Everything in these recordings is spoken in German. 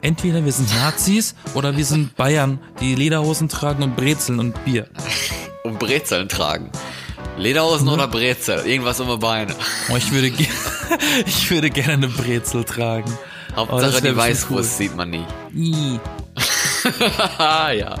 Entweder wir sind Nazis oder wir sind Bayern, die Lederhosen tragen und Brezeln und Bier. Und Brezeln tragen. Lederhosen oder Brezel? Irgendwas um die Beine. Oh, ich würde, ich würde gerne eine Brezel tragen. Hauptsache die Weißwurst sieht man nie. Ih. ja.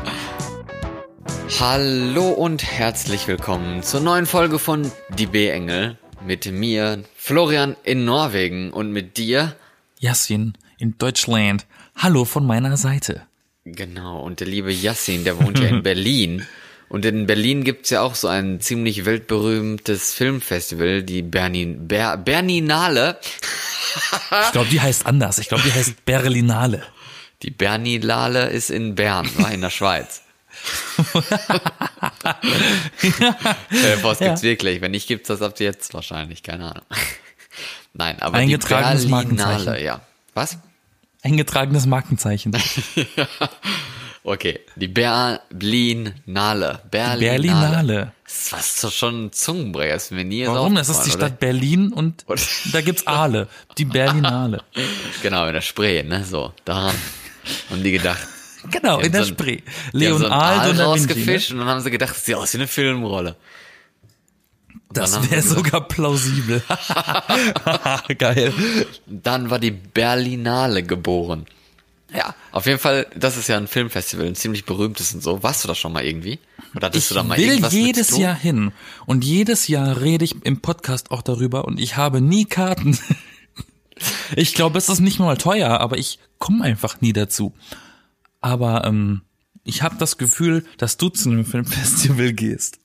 Hallo und herzlich willkommen zur neuen Folge von Die B-Engel. Mit mir, Florian in Norwegen und mit dir. Yassin in Deutschland. Hallo von meiner Seite. Genau, und der liebe Yassin, der wohnt ja in Berlin. Und in Berlin gibt's ja auch so ein ziemlich weltberühmtes Filmfestival, die Bernin, Ber, Berninale. Ich glaube, die heißt anders. Ich glaube, die heißt Berlinale. Die Berninale ist in Bern, war in der Schweiz. Vor, es gibt's Ja. wirklich. Wenn nicht, gibt's das ab jetzt wahrscheinlich. Keine Ahnung. Nein, aber die Berlinale, ja. Was? Eingetragenes Markenzeichen. Okay, die Berlinale. Berlinale. Berlinale. Das ist fast schon ein Zungenbrecher. Ist mir nie so Warum? Das ist die Stadt Berlin und Oder? da gibt's Aale. Die Berlinale. Oder? Genau, in der Spree, ne? So, daran. Haben die gedacht. Genau, in der so Spree. Leon so Aal, Aal eine rausgefischt und dann haben sie gedacht, das sieht aus wie eine Filmrolle. Das wäre sogar plausibel. Geil. Dann war die Berlinale geboren. Ja, auf jeden Fall, das ist ja ein Filmfestival, ein ziemlich berühmtes und so. Warst du da schon mal irgendwie? Oder Ich du da mal will irgendwas mit jedes zu tun? Jahr hin. Und jedes Jahr rede ich im Podcast auch darüber und ich habe nie Karten. Ich glaube, es ist nicht mal teuer, aber ich komme einfach nie dazu. Aber ähm, ich habe das Gefühl, dass du zu einem Filmfestival gehst.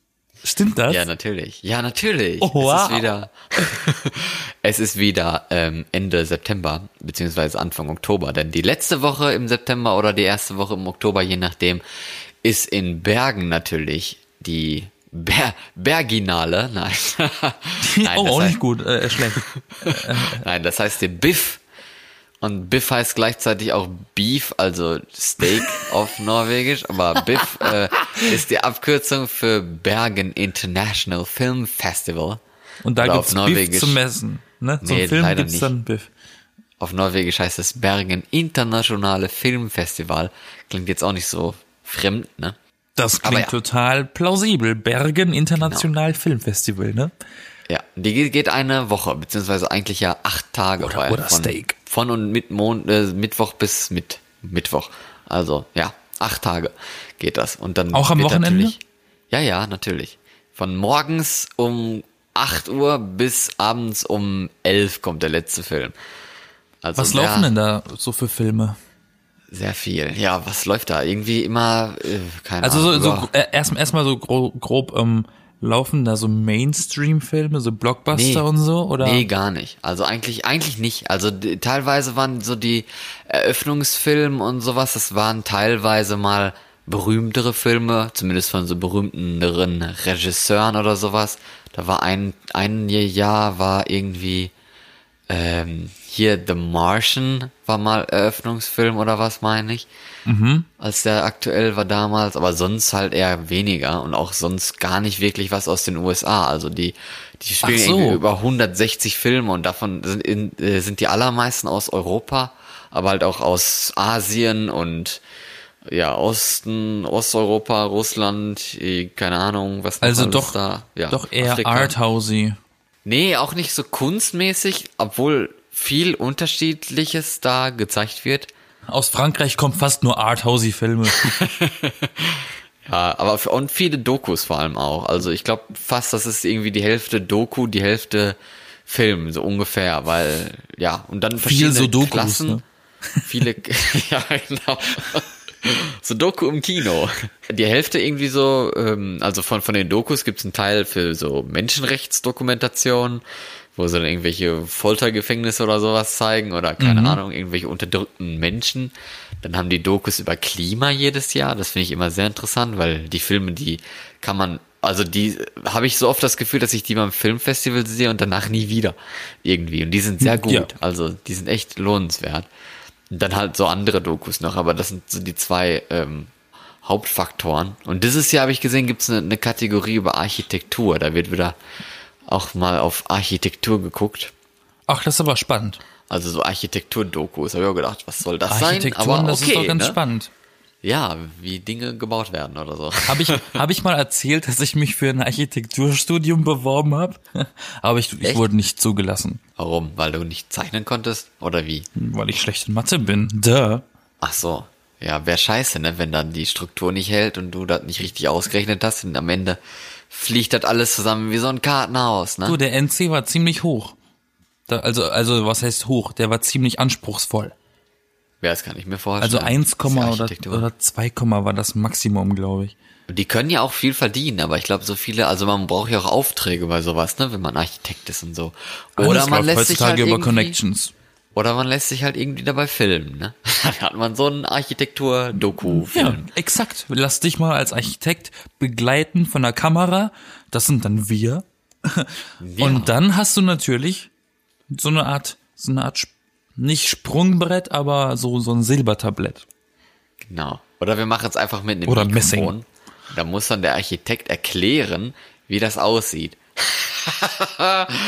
Stimmt das? Ja, natürlich. Ja, natürlich. Oh, Es wow. ist wieder, es ist wieder ähm, Ende September, beziehungsweise Anfang Oktober. Denn die letzte Woche im September oder die erste Woche im Oktober, je nachdem, ist in Bergen natürlich die Ber Berginale. Nein. Nein, oh, das auch heißt, nicht gut, äh, schlecht. Nein, das heißt der Biff. Und Biff heißt gleichzeitig auch Beef, also Steak auf Norwegisch. Aber Biff äh, ist die Abkürzung für Bergen International Film Festival. Und da Oder gibt's Norwegisch. zum Messen. Ne? Zum Nee, Film leider gibt's nicht. dann Biff. Auf Norwegisch heißt es Bergen Internationale Filmfestival. Klingt jetzt auch nicht so fremd, ne? Das klingt ja. total plausibel. Bergen International Filmfestival, ne? Ja, die geht- eine Woche, beziehungsweise eigentlich ja acht Tage. Oder- oder von, Steak. Von und mit Mon äh, Mittwoch bis mit Mittwoch. Also, ja, acht Tage geht das. Und dann Auch am Wochenende? Ja, ja, natürlich. Von morgens um 8 Uhr bis abends um 11 kommt der letzte Film. Also Was laufen denn da so für Filme? Sehr viel. Ja, was läuft da? Irgendwie immer, äh, keine Also so, Ahnung. so über- äh, erst erstmal so grob, grob ähm, laufen da so Mainstream-Filme, so Blockbuster und so oder? Nee, gar nicht. Also eigentlich, eigentlich nicht. Also die, teilweise waren so die Eröffnungsfilme und sowas, das waren teilweise mal berühmtere Filme, zumindest von so berühmteren Regisseuren oder sowas. Da war ein, ein Jahr war irgendwie, ähm, hier The Martian war mal Eröffnungsfilm oder was meine ich. Als der aktuell war damals, aber sonst halt eher weniger und auch sonst gar nicht wirklich was aus den USA. Also die, die spielen so. irgendwie über 160 Filme und davon sind, in, äh, sind die allermeisten aus Europa, aber halt auch aus Asien und ja, Osten, Osteuropa, Russland, eh, keine Ahnung, was noch Also doch, da. Ja, doch eher Afrika. arthousey. Nee, auch nicht so kunstmäßig, obwohl viel Unterschiedliches da gezeigt wird. Aus Frankreich kommt fast nur arthousey-Filme. Ja, aber für, und viele Dokus vor allem auch. Also ich glaube fast, das ist irgendwie die Hälfte Doku, die Hälfte Film, so ungefähr, weil, ja, und dann verschiedene so Dokus, Klassen. ne? Viele, ja, genau. So Doku im Kino. Die Hälfte irgendwie so, ähm, also von, von den Dokus gibt's einen Teil für so Menschenrechtsdokumentation, wo sie dann irgendwelche Foltergefängnisse oder sowas zeigen oder keine Mhm. Ahnung, irgendwelche unterdrückten Menschen. Dann haben die Dokus über Klima jedes Jahr. Das finde ich immer sehr interessant, weil die Filme, die kann man, also die habe ich so oft das Gefühl, dass ich die beim Filmfestival sehe und danach nie wieder irgendwie. Und die sind sehr gut. Ja. Also die sind echt lohnenswert. Und dann halt so andere Dokus noch, aber das sind so die zwei ähm, Hauptfaktoren. Und dieses Jahr habe ich gesehen, gibt es eine, eine Kategorie über Architektur. Da wird wieder auch mal auf Architektur geguckt. Ach, das ist aber spannend. Also so Architektur-Dokus. Habe ich auch gedacht, was soll das sein? Architekturen, Aber okay, das ist doch ganz ne? spannend. Ja, wie Dinge gebaut werden oder so. Habe ich, hab ich mal erzählt, dass ich mich für ein Architekturstudium beworben habe? Aber ich, ich wurde nicht zugelassen, Warum? Weil du nicht zeichnen konntest? Oder wie? weil ich schlecht in Mathe bin. Duh. Ach so. Ja, wäre scheiße, ne? Wenn dann die Struktur nicht hält und du das nicht richtig ausgerechnet hast und am Ende fliegt das alles zusammen wie so ein Kartenhaus, ne? Du, der NC war ziemlich hoch. Da, also, also, was heißt hoch? Der war ziemlich anspruchsvoll. Ja, das kann ich mir vorstellen. Also 1, Das ist oder, oder 2, war das Maximum, glaube ich. Die können ja auch viel verdienen, aber ich glaube, so viele, also man braucht ja auch Aufträge bei sowas, ne, wenn man Architekt ist und so. Oder Alles man lässt sich halt über irgendwie, Connections. oder man lässt sich halt irgendwie dabei filmen, ne? Dann hat man so einen Architektur-Doku-Film. Ja, exakt. Lass dich mal als Architekt begleiten von der Kamera. Das sind dann wir. Ja. Und dann hast du natürlich so eine Art, so eine Art, nicht Sprungbrett, aber so, so ein Silbertablett. Genau. Oder wir machen es einfach mit einem Oder Mikrofon. Messing. Da muss dann der Architekt erklären, wie das aussieht.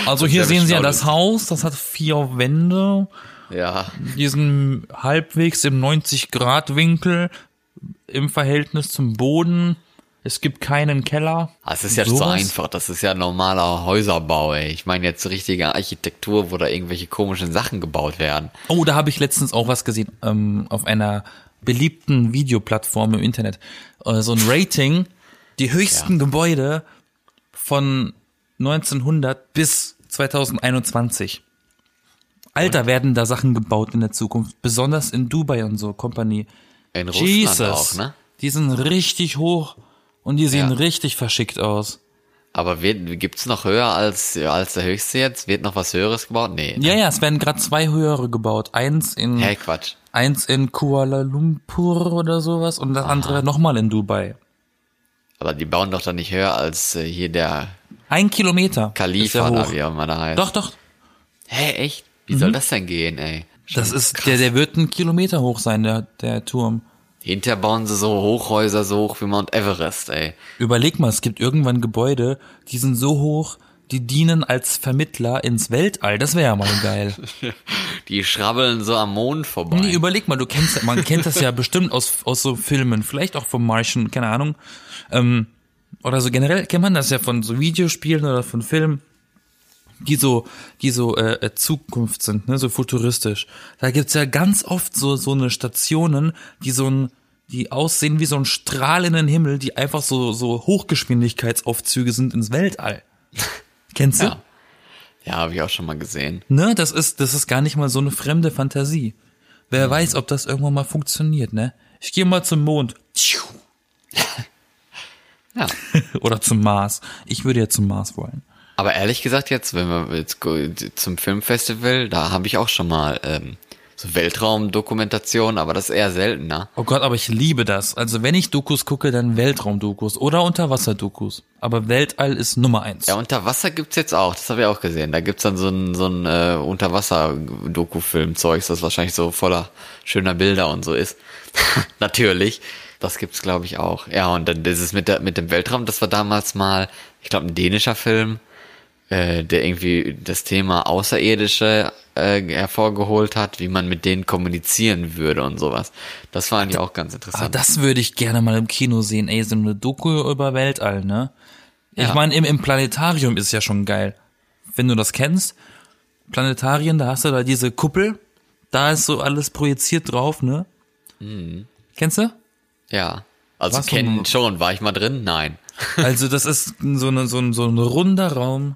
Also hier sehen Sie ja das Haus, das hat vier Wände, Ja. die sind halbwegs im 90-Grad-Winkel im Verhältnis zum Boden. Es gibt keinen Keller. Ah, Es ist ja so einfach. Das ist ja normaler Häuserbau, ey. Ich meine jetzt richtige Architektur, wo da irgendwelche komischen Sachen gebaut werden. Oh, da habe ich letztens auch was gesehen ähm, auf einer beliebten Videoplattform im Internet. Äh, so ein Rating, die höchsten Ja. Gebäude von 1900 bis 2021. Alter, werden da Sachen gebaut in der Zukunft, besonders in Dubai und so Company. In Russland Jesus, auch, ne? die sind richtig hoch und die sehen Ja. richtig verschickt aus. Aber wird, gibt's noch höher als, als der höchste jetzt? Wird noch was Höheres gebaut? Nee. Ja, ja, es werden gerade zwei höhere gebaut. Eins in Hey, Quatsch. eins in Kuala Lumpur oder sowas und das andere nochmal in Dubai. Aber die bauen doch dann nicht höher als äh, hier der Ein Kilometer. ist Khalifa, der da hoch. wie auch immer der heißt. Doch, doch. Hä, echt? Wie soll das denn gehen, ey? Das ist, der, der wird ein Kilometer hoch sein, der, der Turm. Hinterher bauen sie so Hochhäuser so hoch wie Mount Everest, ey. Überleg mal, es gibt irgendwann Gebäude, die sind so hoch, die dienen als Vermittler ins Weltall. Das wäre ja mal geil. Die schrabbeln so am Mond vorbei. Nee, überleg mal, du kennst, man kennt das ja bestimmt aus, aus so Filmen, vielleicht auch vom Martian, keine Ahnung. Ähm, oder so generell kennt man das ja von so Videospielen oder von Filmen, die so, die so äh, äh, Zukunft sind, ne, so futuristisch. Da gibt's ja ganz oft so so eine Stationen, die so ein, die aussehen wie so ein Strahl in den Himmel, die einfach so so Hochgeschwindigkeitsaufzüge sind ins Weltall. Kennst du? Ja. Ja, habe ich auch schon mal gesehen. Ne, das ist, das ist gar nicht mal so eine fremde Fantasie. Wer weiß, ob das irgendwann mal funktioniert, ne? Ich gehe mal zum Mond. Ja. Oder zum Mars. Ich würde ja zum Mars wollen. Aber ehrlich gesagt jetzt, wenn wir jetzt zum Filmfestival, da habe ich auch schon mal ähm, so Weltraumdokumentation, aber das ist eher seltener. Oh Gott, aber ich liebe das. Also wenn ich Dokus gucke, dann Weltraumdokus oder Unterwasserdokus. Aber Weltall ist Nummer eins. Ja, unter Wasser gibt's jetzt auch, das habe ich auch gesehen. Da gibt's dann so ein, so ein äh, Unterwasser-Doku-Film-Zeugs, das wahrscheinlich so voller schöner Bilder und so ist. Natürlich. Das gibt's, glaube ich, auch. Ja, und dann dieses mit, der, mit dem Weltraum, das war damals mal, ich glaube, ein dänischer Film, äh, der irgendwie das Thema Außerirdische äh, hervorgeholt hat, wie man mit denen kommunizieren würde und sowas. Das war eigentlich auch ganz Aber interessant. das würde ich gerne mal im Kino sehen. Ey, so eine Doku über Weltall, ne? Ich Ja. meine, im, im Planetarium ist ja schon geil. Wenn du das kennst, Planetarien, da hast du da diese Kuppel, da ist so alles projiziert drauf, ne? Kennst du? ja. Also kennen schon, war ich mal drin? Nein. Also das ist so, eine, so, ein, so ein runder Raum,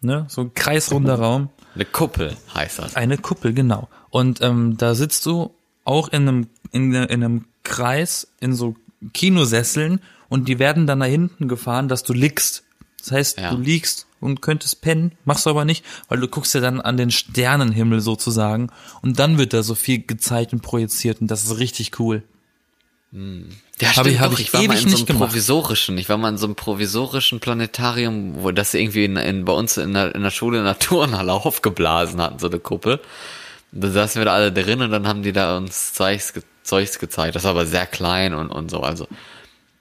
ne? So ein kreisrunder Raum. Eine Kuppel heißt das. Eine Kuppel, genau. Und ähm, da sitzt du auch in einem, in, in einem Kreis in so Kinosesseln und die werden dann nach hinten gefahren, dass du liegst. Das heißt, Ja. du liegst und könntest pennen, machst du aber nicht, weil du guckst ja dann an den Sternenhimmel sozusagen und dann wird da so viel gezeigt und projiziert und das ist richtig cool. Ja, ich- stimmt hab doch. ich Ich war mal in so einem gemacht. provisorischen, ich war mal in so einem provisorischen Planetarium, wo das irgendwie in, in, bei uns in der, in der Schule in der Turnhalle aufgeblasen hatten, so eine Kuppel. Da saßen wir da alle drin und dann haben die da uns Zeugs, Zeugs gezeigt. Das war aber sehr klein und, und so, also.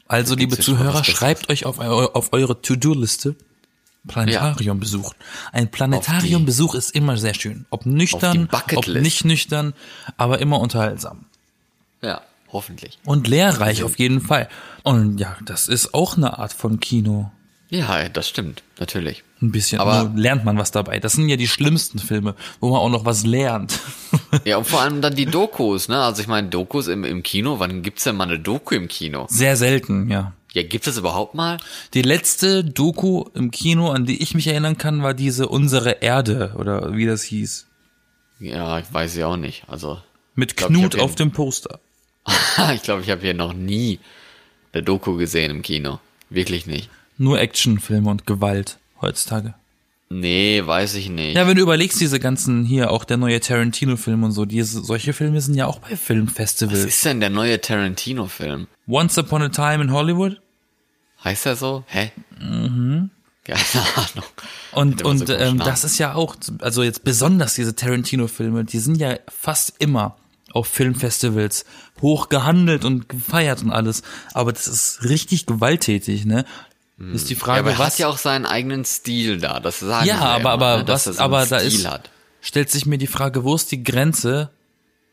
Also, liebe ja Zuhörer, schreibt euch auf, eu auf eure To-Do-Liste Planetarium besucht. Ein Planetariumbesuch ist immer sehr schön. Ob nüchtern, ob nicht nüchtern, aber immer unterhaltsam. Ja, hoffentlich. Und lehrreich auf jeden Fall. Und ja, das ist auch eine Art von Kino. Ja, das stimmt, natürlich. Ein bisschen. Aber- Nur lernt man was dabei. Das sind ja die schlimmsten Filme, wo man auch noch was lernt. Ja, und vor allem dann die Dokus, ne? Also ich meine, Dokus im, im Kino, wann gibt's denn mal eine Doku im Kino? Sehr selten, ja. Ja, gibt es überhaupt mal? Die letzte Doku im Kino, an die ich mich erinnern kann, war diese Unsere Erde oder wie das hieß. Ja, ich weiß ich auch nicht. Also, Mit Knut auf dem Poster. ich glaube, ich habe hier noch nie eine Doku gesehen im Kino. Wirklich nicht. Nur Actionfilme und Gewalt heutzutage. Nee, weiß ich nicht. Ja, wenn du überlegst, diese ganzen hier, auch der neue Tarantino-Film und so, diese, solche Filme sind ja auch bei Was Filmfestivals. ist denn der neue Tarantino-Film? Once Upon a Time in Hollywood Heißt er so? Hä? Mhm. Keine Ahnung. Und, so und komischen ähm, das ist ja auch, also jetzt besonders diese Tarantino-Filme, die sind ja fast immer auf Filmfestivals hoch gehandelt und gefeiert und alles. Aber das ist richtig gewalttätig, ne? Ist die Ja, Frage, aber er was hat ja auch seinen eigenen Stil da. Das sagen Ja, sie aber, immer, aber ne, was, so aber da ist, Hat. stellt sich mir die Frage, wo ist die Grenze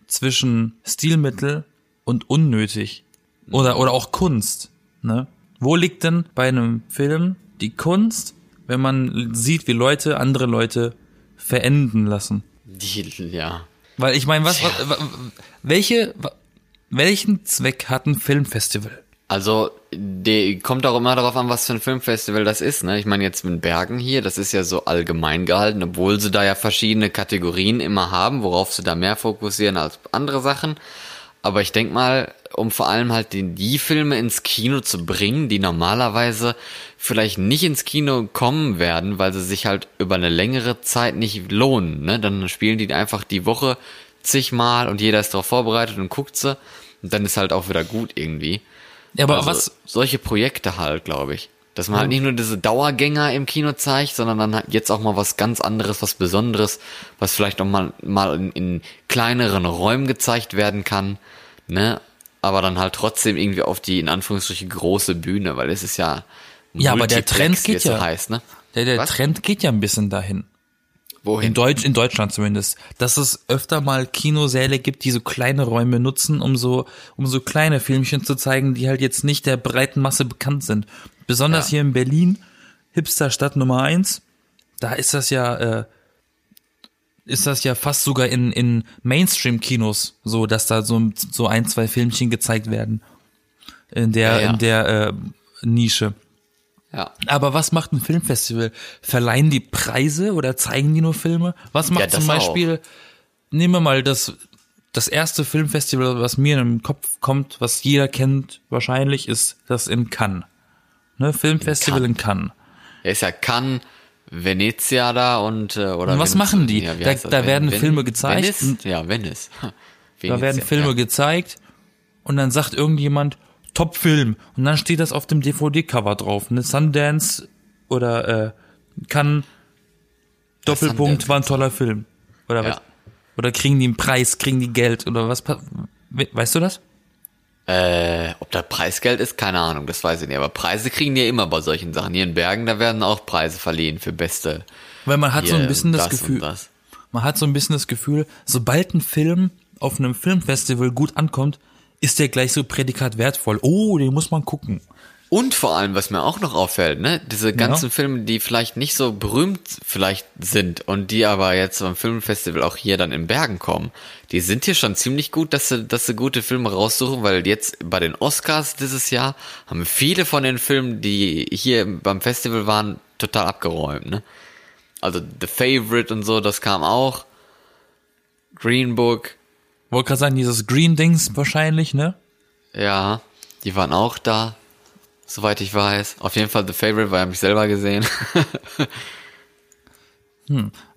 zwischen Stilmittel und unnötig? Oder, oder auch Kunst, ne? Wo liegt denn bei einem Film die Kunst, wenn man sieht, wie Leute andere Leute verenden lassen? Die, ja. Weil ich meine, was, was, wa- welche, welchen Zweck hat ein Filmfestival? Also, die, kommt auch immer darauf an, was für ein Filmfestival das ist. Ne? Ich meine jetzt mit Bergen hier, das ist ja so allgemein gehalten, obwohl sie da ja verschiedene Kategorien immer haben, worauf sie da mehr fokussieren als andere Sachen. Aber ich denk mal, um vor allem halt die, die Filme ins Kino zu bringen, die normalerweise vielleicht nicht ins Kino kommen werden, weil sie sich halt über eine längere Zeit nicht lohnen. Ne? Dann spielen die einfach die Woche zigmal und jeder ist darauf vorbereitet und guckt sie. Und dann ist halt auch wieder gut irgendwie. Ja, aber Also, was, Solche Projekte halt, glaube ich. Dass man halt nicht nur diese Dauergänger im Kino zeigt, sondern dann halt jetzt auch mal was ganz anderes, was Besonderes, was vielleicht auch mal, mal in, in kleineren Räumen gezeigt werden kann, ne? Aber dann halt trotzdem irgendwie auf die, in Anführungsstrichen, große Bühne, weil es ist ja, Ja, aber der Trend geht ja. heißt, ne? der, der Was? Trend geht ja ein bisschen dahin. Wohin? In Deutsch, in Deutschland zumindest, dass es öfter mal Kinosäle gibt, die so kleine Räume nutzen, um so, um so kleine Filmchen zu zeigen, die halt jetzt nicht der breiten Masse bekannt sind. Besonders Ja. hier in Berlin, Hipsterstadt Nummer eins, da ist das ja, äh, ist das ja fast sogar in, in Mainstream-Kinos so, dass da so, so ein, zwei Filmchen gezeigt werden. In der, Ja, ja. in der äh, Nische. ja. Aber was macht ein Filmfestival? Verleihen die Preise oder zeigen die nur Filme? Was macht Ja, zum Beispiel, nehmen wir mal das, das erste Filmfestival, was mir in den Kopf kommt, was jeder kennt wahrscheinlich, ist das in Cannes. Ne, Filmfestival in Cannes. Er ist ja Cannes, Venezia da und, äh, oder Und was Venez- machen die? Ja, Da- da werden Ven- Filme gezeigt Venice? und- Ja, Venice. Da Venezia, werden Filme ja. gezeigt und dann sagt irgendjemand, Top-Film. Und dann steht das auf dem DVD-Cover drauf. Ne? Sundance oder äh, Cannes, Doppelpunkt, war ein toller Film. Oder Ja. was? Oder kriegen die einen Preis, kriegen die Geld oder was? Weißt du das? Äh, ob da Preisgeld ist, keine Ahnung, das weiß ich nicht. Aber Preise kriegen die ja immer bei solchen Sachen. Hier in Bergen, da werden auch Preise verliehen für beste. Weil man hat so ein bisschen das, und Gefühl, das. man hat so ein bisschen das Gefühl, sobald ein Film auf einem Filmfestival gut ankommt, ist der gleich so Prädikat wertvoll. Oh, den muss man gucken. Und vor allem, was mir auch noch auffällt, ne, diese ganzen Filme, die vielleicht nicht so berühmt vielleicht sind und die aber jetzt beim Filmfestival auch hier dann in Bergen kommen, die sind hier schon ziemlich gut, dass sie, dass sie gute Filme raussuchen, weil jetzt bei den Oscars dieses Jahr haben viele von den Filmen, die hier beim Festival waren, total abgeräumt, ne. Also The Favorite und so, das kam auch. Green Book, Wollte gerade sagen, dieses Green-Dings wahrscheinlich, ne? ja, die waren auch da, soweit ich weiß. Auf jeden Fall The Favorite, weil ich selber gesehen.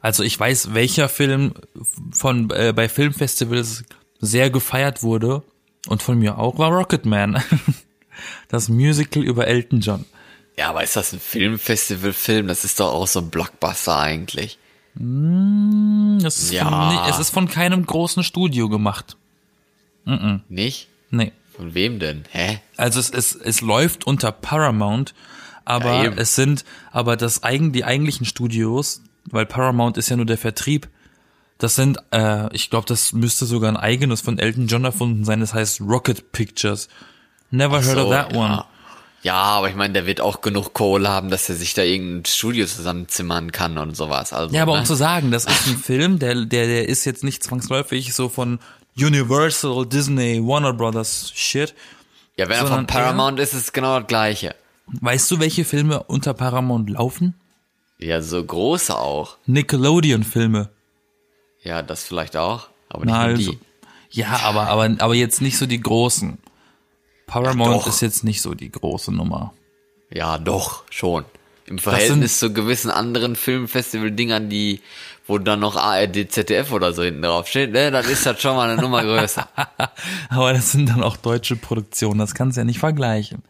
Also ich weiß, welcher Film von äh, bei Filmfestivals sehr gefeiert wurde und von mir auch war Rocketman. Das Musical über Elton John. Ja, aber ist das ein Filmfestival-Film? Das ist doch auch so ein Blockbuster eigentlich. Das ist Ja. von, es ist von keinem großen Studio gemacht. Nicht? Nee. Von wem denn? Hä? Also es, es, es läuft unter Paramount, Aber Ja, es sind, aber das eigen, die eigentlichen Studios, weil Paramount ist ja nur der Vertrieb, das sind, äh, ich glaube, das müsste sogar ein eigenes von Elton John erfunden sein, das heißt Rocket Pictures. Never heard of So, that ja. one. Ja, aber ich meine, der wird auch genug Kohle haben, dass er sich da irgendein Studio zusammenzimmern kann und sowas. Also, Ja, aber um ne? zu sagen, das ist ein Film, der, der, der ist jetzt nicht zwangsläufig so von Universal, Disney, Warner Brothers Shit. ja, wenn er von Paramount ist, ist es genau das Gleiche. Weißt du, welche Filme unter Paramount laufen? Ja, so große auch. Nickelodeon-Filme. Ja, das vielleicht auch. Aber nicht Na, also. die. Ja, aber, aber, aber jetzt nicht so die großen. Paramount Ja, ist jetzt nicht so die große Nummer. Ja, doch, schon. Im Verhältnis zu gewissen anderen Filmfestival-Dingern, die, wo dann noch ARD, ZDF oder so hinten drauf steht, ne, dann ist das schon mal eine Nummer größer. Aber das sind dann auch deutsche Produktionen, das kannst du ja nicht vergleichen.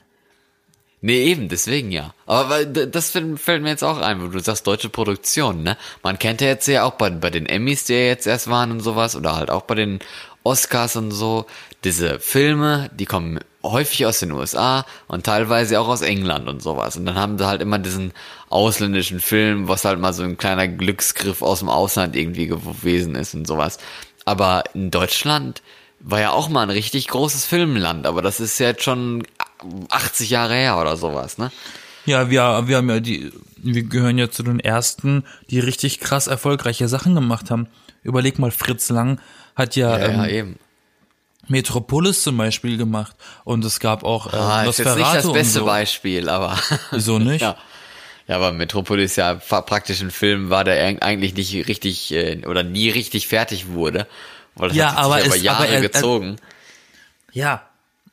Nee, eben, deswegen ja. Aber weil, das fällt fällt mir jetzt auch ein, wo du sagst deutsche Produktion, ne? Man kennt ja jetzt ja auch bei, bei den Emmys, die ja jetzt erst waren und sowas, oder halt auch bei den Oscars und so, diese Filme, die kommen häufig aus den USA und teilweise auch aus England und sowas. Und dann haben sie halt immer diesen ausländischen Film, was halt mal so ein kleiner Glücksgriff aus dem Ausland irgendwie gewesen ist und sowas. Aber in Deutschland war ja auch mal ein richtig großes Filmland, aber das ist ja jetzt schon 80 Jahre her oder sowas, ne? Ja, wir, wir haben ja die, wir gehören ja zu den ersten, die richtig krass erfolgreiche Sachen gemacht haben. Überleg mal, Fritz Lang hat ja, Ja, ähm, ja eben. Metropolis zum Beispiel gemacht und es gab auch äh, Ah, ist jetzt Nosferatu nicht das beste so. Beispiel, aber Wieso nicht? ja. Ja, aber Metropolis ja praktisch ein Film war, der eig- eigentlich nicht richtig äh, oder nie richtig fertig wurde. Weil das Ja, hat sich aber über es- Jahre aber er- er- gezogen. Ja,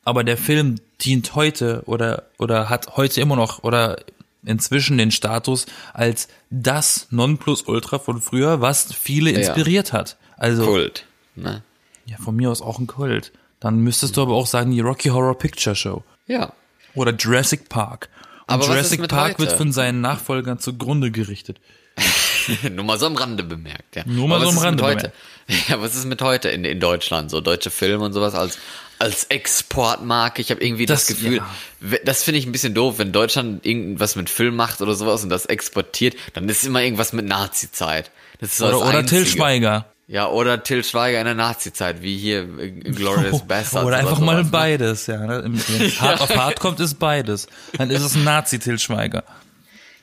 aber der Film dient heute oder oder hat heute immer noch oder inzwischen den Status als das Nonplusultra von früher, was viele inspiriert hat. Also Kult. Ne? Ja, von mir aus auch ein Kult. Dann müsstest du aber auch sagen die Rocky Horror Picture Show Ja. oder Jurassic Park. Und Aber Jurassic Park heute? wird von seinen Nachfolgern zugrunde gerichtet. Nur mal so am Rande bemerkt, ja. Nur mal so am Rande heute? Ja, was ist mit heute in, in Deutschland? So deutsche Filme und sowas als, als Exportmarke. Ich habe irgendwie das, Das- Gefühl, ja. das finde ich ein bisschen doof, wenn Deutschland irgendwas mit Film macht oder sowas und das exportiert, dann ist immer irgendwas mit Nazi-Zeit. Das ist so Oder, oder Till. Schweiger. Ja, oder Till Schweiger in der Nazi-Zeit, wie hier äh, Glorious Bastards. Oder einfach mal sowas, ne? beides, ja. ne? Wenn es hart auf hart kommt, ist beides. Dann ist es ein Nazi-Til Schweiger.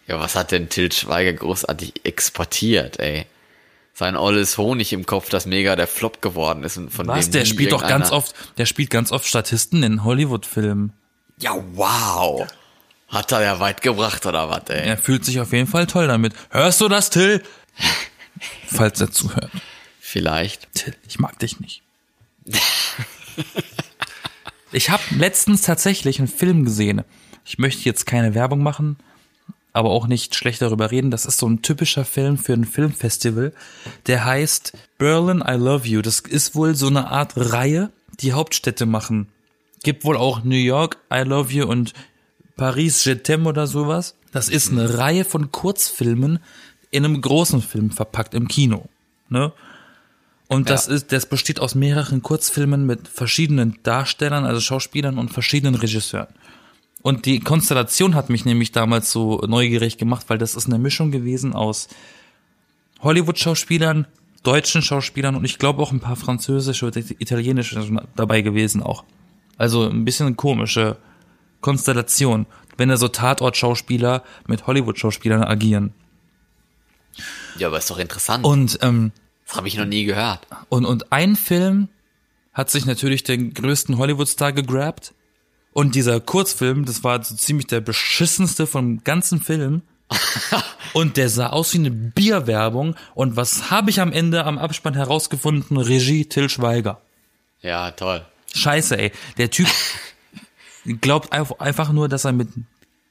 Ja, was hat denn Till Schweiger großartig exportiert, ey? Sein olles Honig im Kopf, das mega der Flop geworden ist und von Was? dem Der spielt doch ganz oft, der spielt ganz oft Statisten in Hollywood-Filmen. Ja, wow. Hat er ja weit gebracht, oder was, ey? Er fühlt sich auf jeden Fall toll damit. Hörst du das, Till? Falls er zuhört. Vielleicht. Ich mag dich nicht. Ich habe letztens tatsächlich einen Film gesehen. Ich möchte jetzt keine Werbung machen, aber auch nicht schlecht darüber reden. Das ist so ein typischer Film für ein Filmfestival. Der heißt Berlin I Love You. Das ist wohl so eine Art Reihe, die Hauptstädte machen. Gibt wohl auch New York I Love You und Paris Je t'aime oder sowas. Das ist eine Reihe von Kurzfilmen in einem großen Film verpackt im Kino. Ne? Und das Ja. ist, das besteht aus mehreren Kurzfilmen mit verschiedenen Darstellern, also Schauspielern und verschiedenen Regisseuren. Und die Konstellation hat mich nämlich damals so neugierig gemacht, weil das ist eine Mischung gewesen aus Hollywood-Schauspielern, deutschen Schauspielern und ich glaube auch ein paar französische oder italienische dabei gewesen auch. Also ein bisschen komische Konstellation, wenn da so Tatort-Schauspieler mit Hollywood-Schauspielern agieren. Ja, aber ist doch interessant. Und ähm, das habe ich noch nie gehört. Und, und ein Film hat sich natürlich den größten Hollywood-Star gegrabt. Und dieser Kurzfilm, das war so ziemlich der beschissenste vom ganzen Film. und der sah aus wie eine Bierwerbung. Und was habe ich am Ende am Abspann herausgefunden? Regie Till Schweiger. Ja, toll. Scheiße, ey. Der Typ glaubt einfach- einfach nur, dass er mit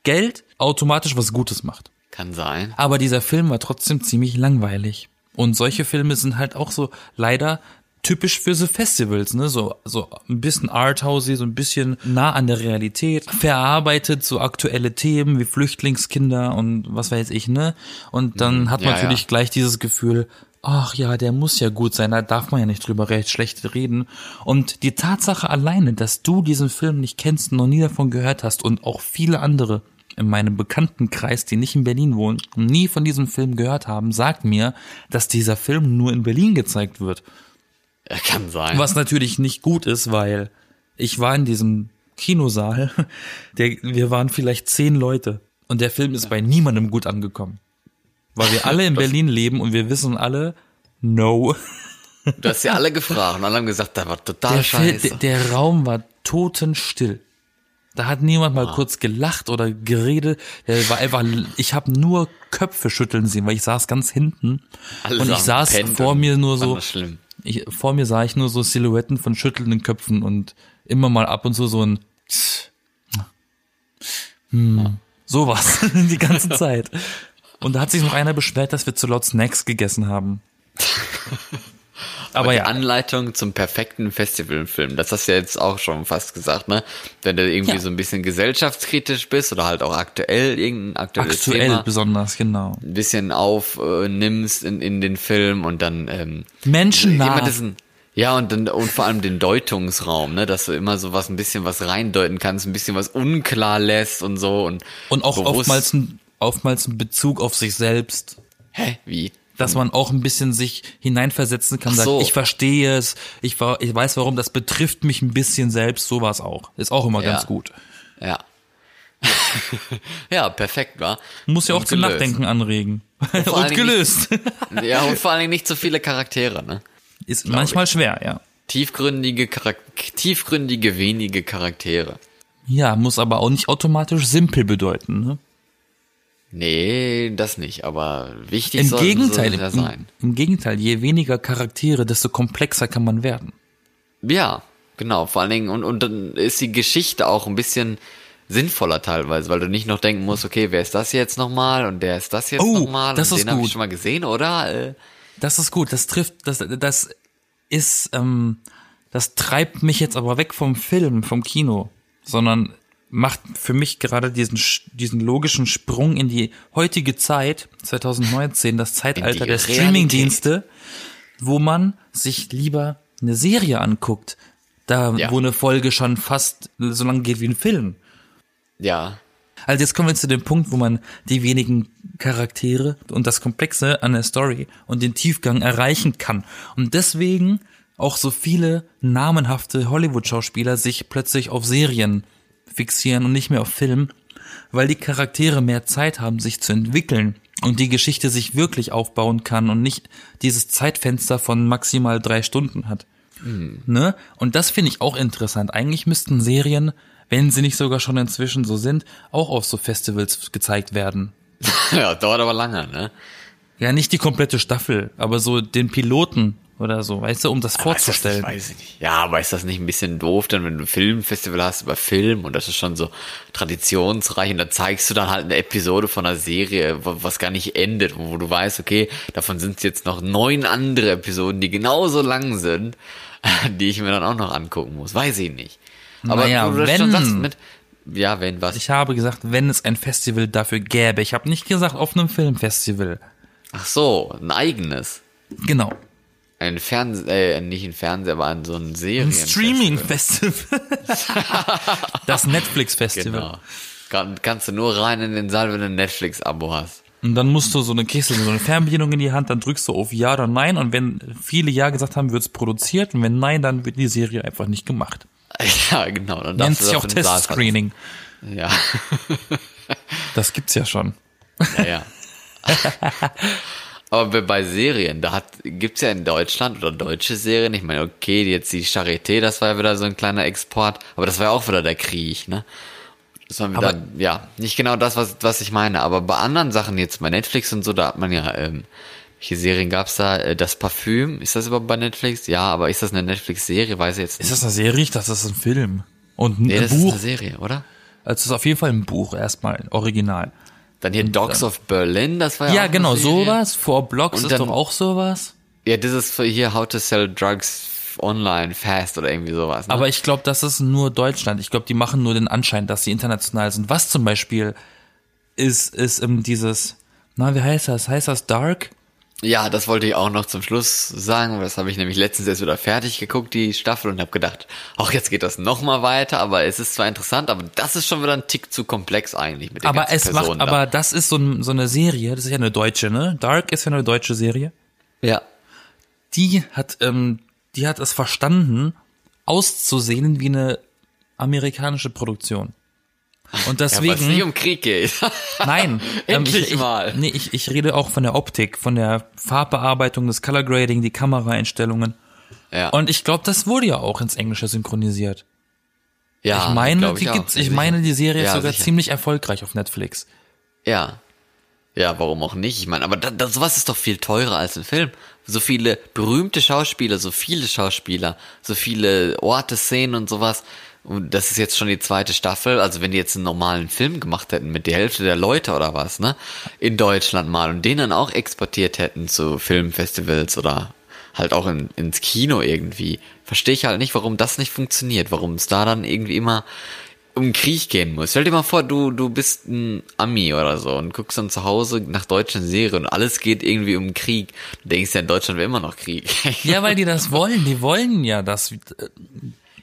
Geld automatisch was Gutes macht. Kann sein. Aber dieser Film war trotzdem ziemlich langweilig. Und solche Filme sind halt auch so leider typisch für so Festivals, ne? So, so ein bisschen arthousey, so ein bisschen nah an der Realität, verarbeitet so aktuelle Themen wie Flüchtlingskinder und was weiß ich, ne? Und dann hat man Mhm. ja, natürlich ja. gleich dieses Gefühl, ach ja, der muss ja gut sein, da darf man ja nicht drüber recht schlecht reden. Und die Tatsache alleine, dass du diesen Film nicht kennst, noch nie davon gehört hast und auch viele andere in meinem Bekanntenkreis, die nicht in Berlin wohnen und nie von diesem Film gehört haben, sagt mir, dass dieser Film nur in Berlin gezeigt wird. Kann sein. Was natürlich nicht gut ist, weil ich war in diesem Kinosaal, der, wir waren vielleicht zehn Leute und der Film ist bei niemandem gut angekommen. Weil wir alle in Berlin leben und wir wissen alle, no. Du hast ja alle gefragt und alle haben gesagt, da war total Der, Film, scheiße. der, der Raum war totenstill. Da hat niemand mal kurz gelacht oder geredet. Der war einfach, ich habe nur Köpfe schütteln sehen, weil ich saß ganz hinten Alle und ich saß gepennt vor mir nur so, ich, vor mir sah ich nur so Silhouetten von schüttelnden Köpfen und immer mal ab und zu so ein hm, sowas die ganze Zeit. Und da hat sich noch einer beschwert, dass wir zu laut Snacks gegessen haben. Aber die ja, Anleitung zum perfekten Festivalfilm, das hast du ja jetzt auch schon fast gesagt, ne? Wenn du irgendwie Ja. so ein bisschen gesellschaftskritisch bist oder halt auch aktuell irgendein aktuelles aktuell Thema besonders, genau. ein bisschen aufnimmst in, in den Film und dann ähm, diesen ja und dann und vor allem den Deutungsraum, ne, dass du immer so was ein bisschen was reindeuten kannst, ein bisschen was unklar lässt und so und Und auch bewusst- oftmals ein, oftmals ein Bezug auf sich selbst. hä wie dass man auch ein bisschen sich hineinversetzen kann, sagt, so. ich verstehe es, ich, ich weiß warum, das betrifft mich ein bisschen selbst, sowas auch. Ist auch immer Ja. ganz gut. ja ja perfekt war Muss ja auch Und zum. Nachdenken anregen. Und Dingen gelöst. ja und vor allen Dingen nicht so viele Charaktere ne Ist manchmal schwer, ja. tiefgründige tiefgründige wenige Charaktere Ja, muss aber auch nicht automatisch simpel bedeuten. Ne? Nee das nicht aber wichtig Im sollten Gegenteil, sie ja im, sein im Gegenteil, je weniger Charaktere, desto komplexer kann man werden. Ja, genau, vor allen Dingen, und, und dann ist die Geschichte auch ein bisschen sinnvoller teilweise, weil du nicht noch denken musst, okay, wer ist das jetzt nochmal und der ist das jetzt Oh, nochmal das und ist den habe ich schon mal gesehen, oder? Äh, Das ist gut, das trifft, das, das ist, ähm, das treibt mich jetzt aber weg vom Film, vom Kino, sondern macht für mich gerade diesen, diesen logischen Sprung in die heutige Zeit, 2019, das Zeitalter der. Streamingdienste, wo man sich lieber eine Serie anguckt, da, Ja. wo eine Folge schon fast so lang geht wie ein Film. ja, Also jetzt kommen wir zu dem Punkt, wo man die wenigen Charaktere und das Komplexe an der Story und den Tiefgang erreichen kann. Und deswegen auch so viele namenhafte Hollywood-Schauspieler sich plötzlich auf Serien fixieren und nicht mehr auf Film, weil die Charaktere mehr Zeit haben, sich zu entwickeln und die Geschichte sich wirklich aufbauen kann und nicht dieses Zeitfenster von maximal drei Stunden hat. Ne? Und das finde ich auch interessant. Eigentlich müssten Serien, wenn sie nicht sogar schon inzwischen so sind, auch auf so Festivals gezeigt werden. ja, dauert aber lange, ne? Ja, nicht die komplette Staffel, aber so den Piloten oder so, weißt du, um das vorzustellen. Aber ist das weiß ich nicht. Ja, aber ist das nicht ein bisschen doof, dann wenn du ein Filmfestival hast über Film und das ist schon so traditionsreich und da zeigst du dann halt eine Episode von einer Serie, was gar nicht endet, wo du weißt, okay, davon sind es jetzt noch neun andere Episoden, die genauso lang sind, die ich mir dann auch noch angucken muss. Weiß ich nicht. Aber Naja, wenn- sagst mit, ja, wenn was. Ich habe gesagt, wenn es ein Festival dafür gäbe. Ich habe nicht gesagt auf einem Filmfestival. Ach so, ein eigenes. Genau. Ein Fernse äh, nicht ein Fernseher, aber ein so ein Serien. Ein Streaming-Festival. das Netflix-Festival. Genau. Kann, kannst du nur rein in den Saal, wenn du ein Netflix-Abo hast. Und dann musst du so eine Kiste, so eine Fernbedienung in die Hand, dann drückst du auf Ja oder Nein und wenn viele Ja gesagt haben, wird's produziert und wenn Nein, dann wird die Serie einfach nicht gemacht. Ja, genau. Dann Nennt sich auch Testscreening. Ja, Das gibt's ja schon. ja, ja. Aber bei- Serien, da hat, gibt's ja in Deutschland oder deutsche Serien, ich meine, okay, jetzt die Charité, das war ja wieder so ein kleiner Export, aber das war ja auch wieder der Krieg, ne? Das war wieder, Aber- ja, nicht genau das, was, was ich meine, aber bei anderen Sachen jetzt, bei Netflix und so, da hat man ja, ähm, welche Serien gab's da? Äh, Das Parfüm, ist das überhaupt bei Netflix? Ja, aber ist das eine Netflix-Serie? Weiß ich jetzt nicht. Ist das eine Serie? Ich dachte, das ist ein Film. Und ein nee, das Buch. ist eine Serie, oder? Also es ist auf jeden Fall ein Buch erstmal, original. Dann hier Dogs of Berlin, das war ja Ja, auch genau, sowas. Four Blocks ist dann- doch auch sowas. Ja, das ist hier How to Sell Drugs Online Fast oder irgendwie sowas. Ne? Aber ich glaube, das ist nur Deutschland. Ich glaube, die machen nur den Anschein, dass sie international sind. Was zum Beispiel ist, ist ähm, dieses, na, wie heißt das? Heißt das Dark? Ja, das wollte ich auch noch zum Schluss sagen, weil das habe ich nämlich letztens erst wieder fertig geguckt, die Staffel, und habe gedacht, ach, jetzt geht das noch mal weiter, aber es ist zwar interessant, aber das ist schon wieder ein Tick zu komplex eigentlich mit den Aber es macht, Personen da. aber das ist so, ein, so eine Serie, das ist ja eine deutsche, ne? Dark ist ja eine deutsche Serie. Ja. Die hat, ähm, die hat es verstanden, auszusehen wie eine amerikanische Produktion. Und Ja, deswegen. nicht um Krieg geht. Nein, ähm, Endlich ich, ich, mal. Nee, ich, ich rede auch von der Optik, von der Farbbearbeitung, das Color Grading, die Kameraeinstellungen. ja. Und ich glaube, das wurde ja auch ins Englische synchronisiert. ja, ich meine, die auch, gibt's, ich sicher. meine, die Serie ist Ja, sogar sicher. ziemlich erfolgreich auf Netflix. Ja. Ja, warum auch nicht? Ich meine, aber da, da, sowas ist doch viel teurer als ein Film. So viele berühmte Schauspieler, so viele Schauspieler, so viele Orte, Szenen und sowas. Und das ist jetzt schon die zweite Staffel. Also wenn die jetzt einen normalen Film gemacht hätten mit der Hälfte der Leute oder was, ne? In Deutschland mal und den dann auch exportiert hätten zu Filmfestivals oder halt auch in, ins Kino irgendwie. Verstehe ich halt nicht, warum das nicht funktioniert, warum es da dann irgendwie immer um Krieg gehen muss. Stell dir mal vor, du, du bist ein Ami oder so und guckst dann zu Hause nach deutschen Serien und alles geht irgendwie um Krieg. Du denkst ja, in Deutschland wäre immer noch Krieg. Ja, weil die das wollen. Die wollen ja das.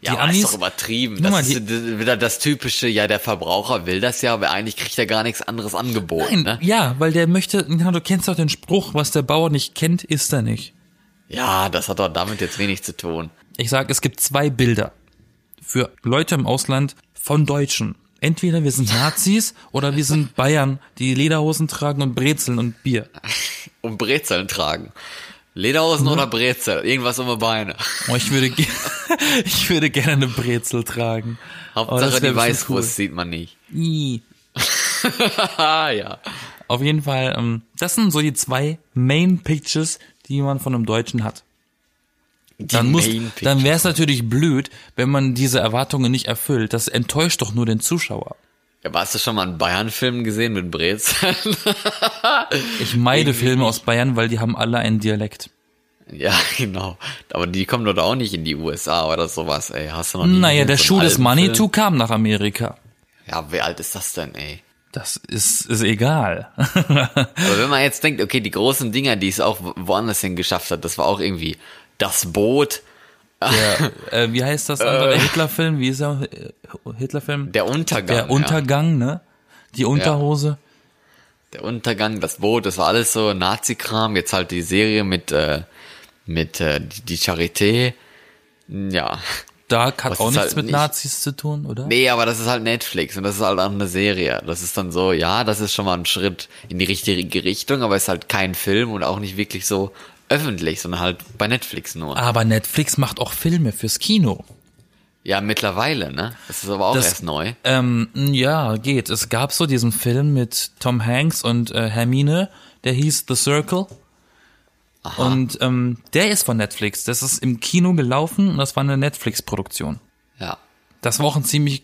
Die ja, Amis, ist doch übertrieben. Das mal, ist wieder das typische, ja, der Verbraucher will das ja, aber eigentlich kriegt er gar nichts anderes angeboten, Nein, ne? ja, weil der möchte, du kennst doch den Spruch, was der Bauer nicht kennt, isst er nicht. Ja, das hat doch damit jetzt wenig zu tun. Ich sag, es gibt zwei Bilder für Leute im Ausland von Deutschen. Entweder wir sind Nazis oder wir sind Bayern, die Lederhosen tragen und Brezeln und Bier. Um Brezeln tragen. Lederhosen oder Brezel, irgendwas um die Beine. Oh, ich würde, ich würde gerne eine Brezel tragen. Oh, Hauptsache die Weißwurst sieht man nicht. cool. Ah, ja. Auf jeden Fall, ähm, das sind so die zwei Main Pictures, die man von einem Deutschen hat. Dann muss, dann wäre es natürlich blöd, wenn man diese Erwartungen nicht erfüllt. Das enttäuscht doch nur den Zuschauer. Ja, aber hast du schon mal einen Bayern-Film gesehen mit Brezeln? Ich meide Filme aus Bayern, weil die haben alle einen Dialekt. ja, genau. Aber die kommen doch auch nicht in die USA oder sowas, ey. Hast du noch nie Naja, der so Schuh des Manitou Film? kam nach Amerika. Ja, wie alt ist das denn, ey? Das ist, ist egal. Aber wenn man jetzt denkt, okay, die großen Dinger, die es auch wo- woanders hin geschafft hat, das war auch irgendwie das Boot, Der, äh, wie heißt das andere? Der Hitlerfilm? Wie ist er? Äh, Hitlerfilm? der Untergang. Der Untergang, ne? Die Unterhose. Ja. Der Untergang, das Boot, das war alles so Nazi-Kram. Jetzt halt die Serie mit, äh, mit äh, die, Charité. Ja. Dark hat Was auch nichts halt mit nicht- Nazis zu tun, oder? Nee, aber das ist halt Netflix und das ist halt auch eine Serie. Das ist dann so, ja, das ist schon mal ein Schritt in die richtige Richtung, aber es ist halt kein Film und auch nicht wirklich so öffentlich, sondern halt bei Netflix nur. Aber Netflix macht auch Filme fürs Kino. Ja, mittlerweile, ne? Das ist aber auch Das- erst neu. Ähm, ja, geht. Es gab so diesen Film mit Tom Hanks und äh, Hermine, der hieß The Circle. Und ähm, der ist von Netflix. Das ist im Kino gelaufen und das war eine Netflix-Produktion. Ja. Das war auch ein ziemlich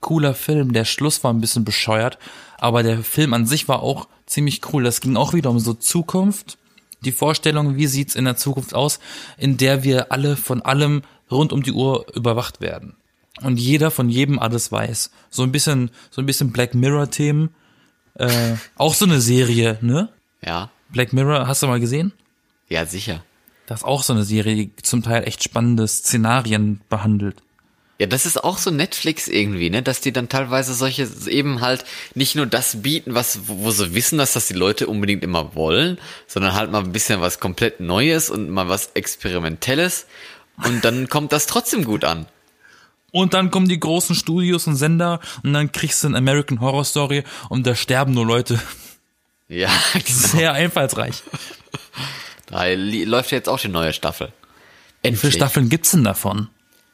cooler Film. Der Schluss war ein bisschen bescheuert, aber der Film an sich war auch ziemlich cool. Das ging auch wieder um so Zukunft. Die Vorstellung, wie sieht's in der Zukunft aus, in der wir alle von allem rund um die Uhr überwacht werden. Und jeder von jedem alles weiß. So ein bisschen, so ein bisschen Black Mirror Themen. Äh, auch so eine Serie, ne? Ja. Black Mirror, hast du mal gesehen? Ja, sicher. Das ist auch so eine Serie, die zum Teil echt spannende Szenarien behandelt. Ja, das ist auch so Netflix irgendwie, ne, dass die dann teilweise solche eben halt nicht nur das bieten, was, wo sie wissen, dass das die Leute unbedingt immer wollen, sondern halt mal ein bisschen was komplett Neues und mal was Experimentelles. Und dann kommt das trotzdem gut an. Und dann kommen die großen Studios und Sender und dann kriegst du eine American Horror Story und da sterben nur Leute. Ja, Sehr einfallsreich. da läuft ja jetzt auch die neue Staffel. Wie viele Endlich. Staffeln gibt's denn davon?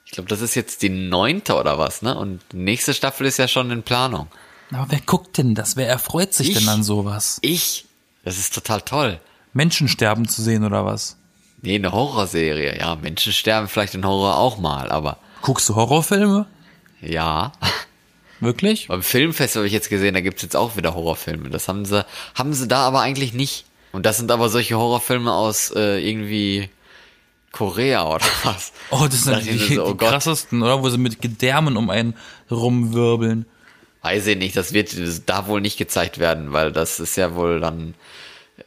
Ich glaube, das ist jetzt die neunte oder was, ne? Und nächste Staffel ist ja schon in Planung. Aber wer guckt denn das? Wer erfreut sich Ich. denn an sowas? Ich? Das ist total toll. Menschen sterben zu sehen oder was? Nee, eine Horrorserie. Ja, Menschen sterben vielleicht in Horror auch mal, aber Guckst du Horrorfilme? ja. Wirklich? Beim Filmfest habe ich jetzt gesehen, da gibt's jetzt auch wieder Horrorfilme. Das haben sie, haben sie da aber eigentlich nicht. Und das sind aber solche Horrorfilme aus äh, irgendwie Korea oder was. Oh, das sind Da die, die so, oh Gott. krassesten, oder? Wo sie mit Gedärmen um einen rumwirbeln. Weiß ich nicht, das wird da wohl nicht gezeigt werden, weil das ist ja wohl dann